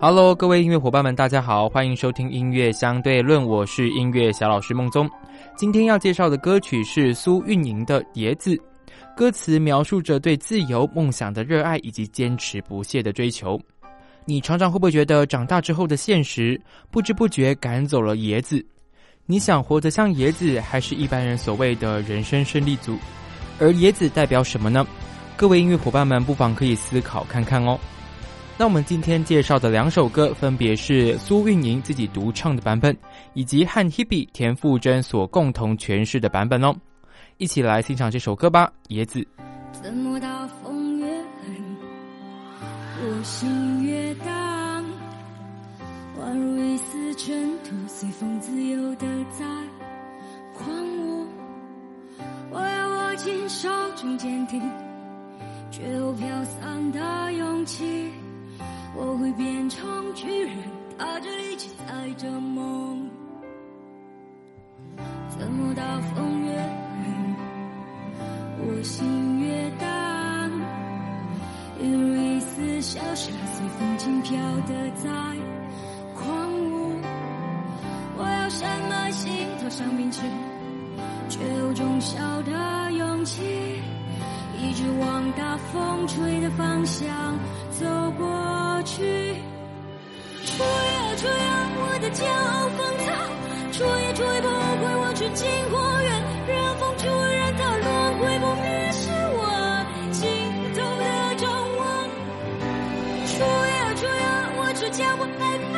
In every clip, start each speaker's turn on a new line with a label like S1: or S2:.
S1: Hello，各位音乐伙伴们，大家好，欢迎收听音乐相对论，我是音乐小老师孟宗。今天要介绍的歌曲是苏运莹的《椰子》，歌词描述着对自由梦想的热爱以及坚持不懈的追求。你常常会不会觉得长大之后的现实不知不觉赶走了野子？你想活得像野子，还是一般人所谓的人生胜利组？而野子代表什么呢？各位音乐伙伴们不妨可以思考看看哦。那我们今天介绍的两首歌，分别是苏运莹自己独唱的版本，以及和 Hebe 田馥甄所共同诠释的版本哦。一起来欣赏这首歌吧，《椰子》。
S2: 怎么大风越狠，我心越荡，宛如一丝尘土，随风自由的在狂舞。我要握紧手中坚定，却又飘散的。我会变成巨人，踏着力气载着梦。怎么大风越狠，我心越荡，犹如一丝小沙随风轻飘的在的骄傲芳草，吹也吹不回我去进花园，任风吹，任它轮回不灭，是我尽头的张望。吹呀吹呀，我只叫不害怕，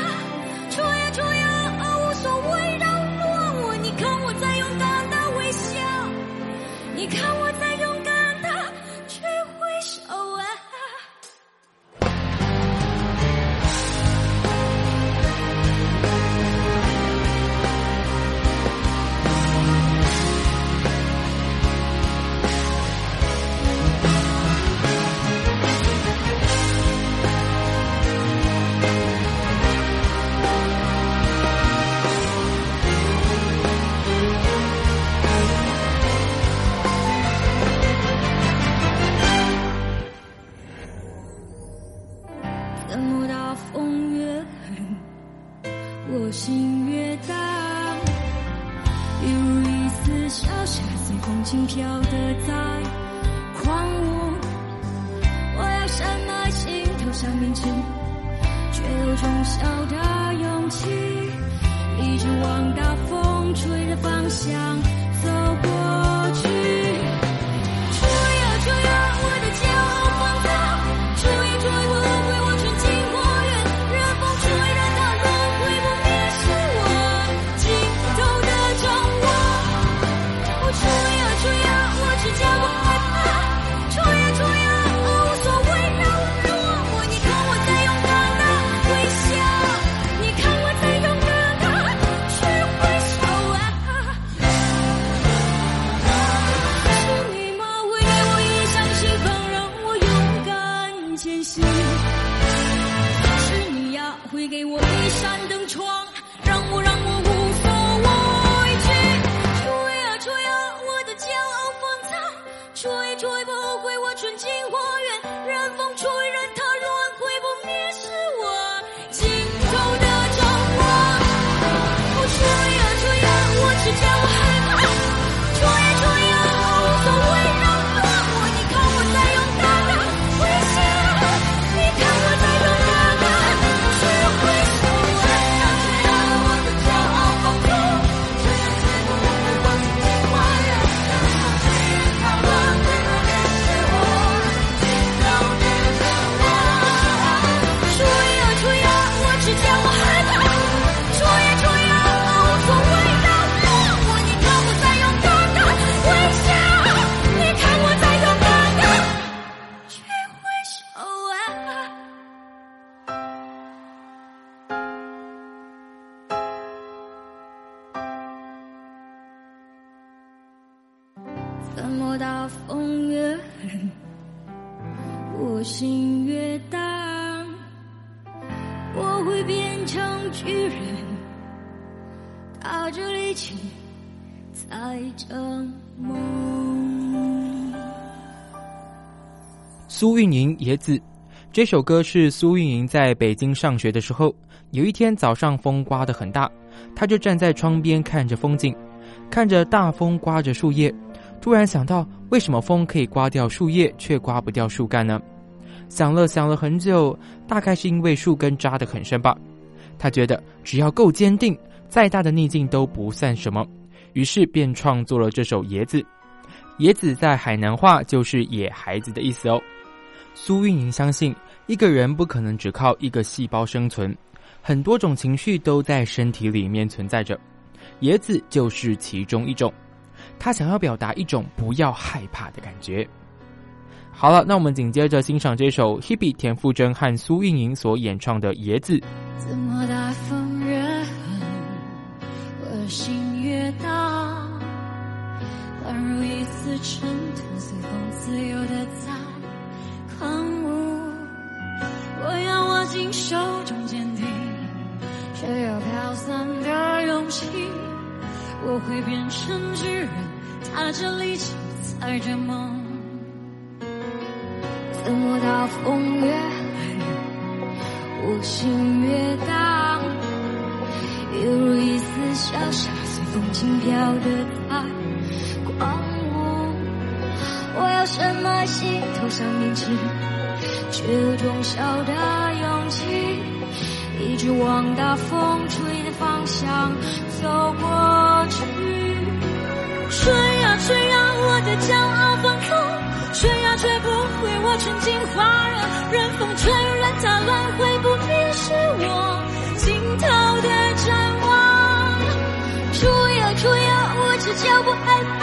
S2: 吹呀吹呀，无所谓扰乱我，你看我在勇敢的微笑，你看我。在我心越大，犹如一丝小沙，随风轻飘的在狂舞。我要深埋心头上面前，却有种小的勇气，一直往大风吹的方向。艰辛，是你呀，会给我一扇灯窗。越大。我会变成巨人，踏着力气载着梦。
S1: 苏运莹《野子》这首歌是苏运莹在北京上学的时候，有一天早上风刮得很大，她就站在窗边看着风景，看着大风刮着树叶，突然想到为什么风可以刮掉树叶，却刮不掉树干呢？想了想了很久，大概是因为树根扎得很深吧。他觉得只要够坚定，再大的逆境都不算什么，于是便创作了这首《野子》。野子在海南话就是野孩子的意思哦。苏运莹相信，一个人不可能只靠一个细胞生存，很多种情绪都在身体里面存在着，野子就是其中一种。他想要表达一种不要害怕的感觉。好了，那我们紧接着欣赏这首 Hebe 田馥甄和苏运莹所演唱的《野子》。
S2: 怎么大风越狠，我心越大，宛如一丝尘土，随风自由的在。狂舞，我要握紧手中坚定，却又飘散的勇气。我会变成巨人，踏着力气，踩着梦。怎么大风越狠，我心越荡，犹如一丝小沙，随风轻飘的在狂舞。我要什么心头上面气，却有种小的勇气，一直往大风吹的方向走过去。吹呀吹呀，我的骄，回我纯净花热，任风吹，任它乱，会不灭是我尽头的展望。吹呀吹呀，我只叫不害怕，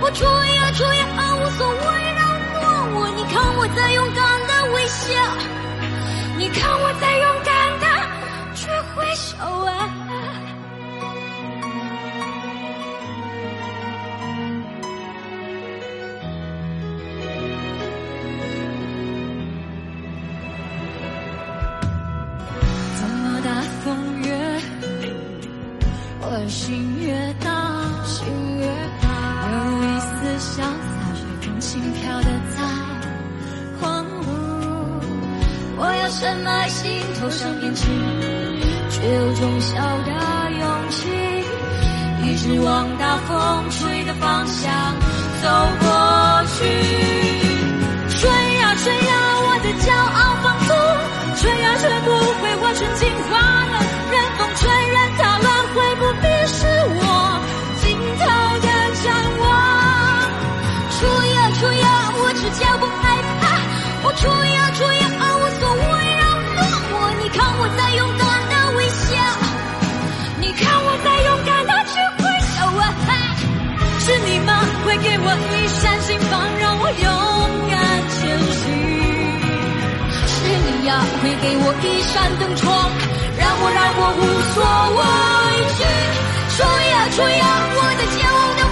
S2: 我吹呀吹呀，无所谓让诺我。你看我在勇敢的微笑，你看我在勇心越大，心越大，有一丝潇洒，随风轻飘的在狂舞。我要深埋心头上面气，却有种小的勇气，一直往大风吹的方向走过去。吹呀吹呀，我的骄傲放纵，吹呀吹不毁我纯净花会给我一扇灯窗，让我让我无所畏惧。吹呀吹呀，我的骄傲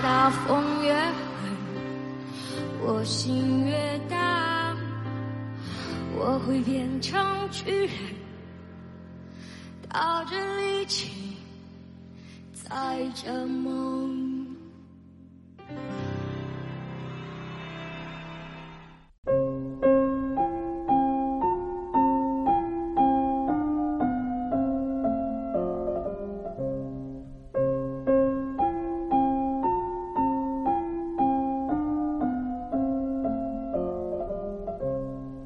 S2: 大风越狠，我心越大，我会变成巨人，踏着力气，载着梦。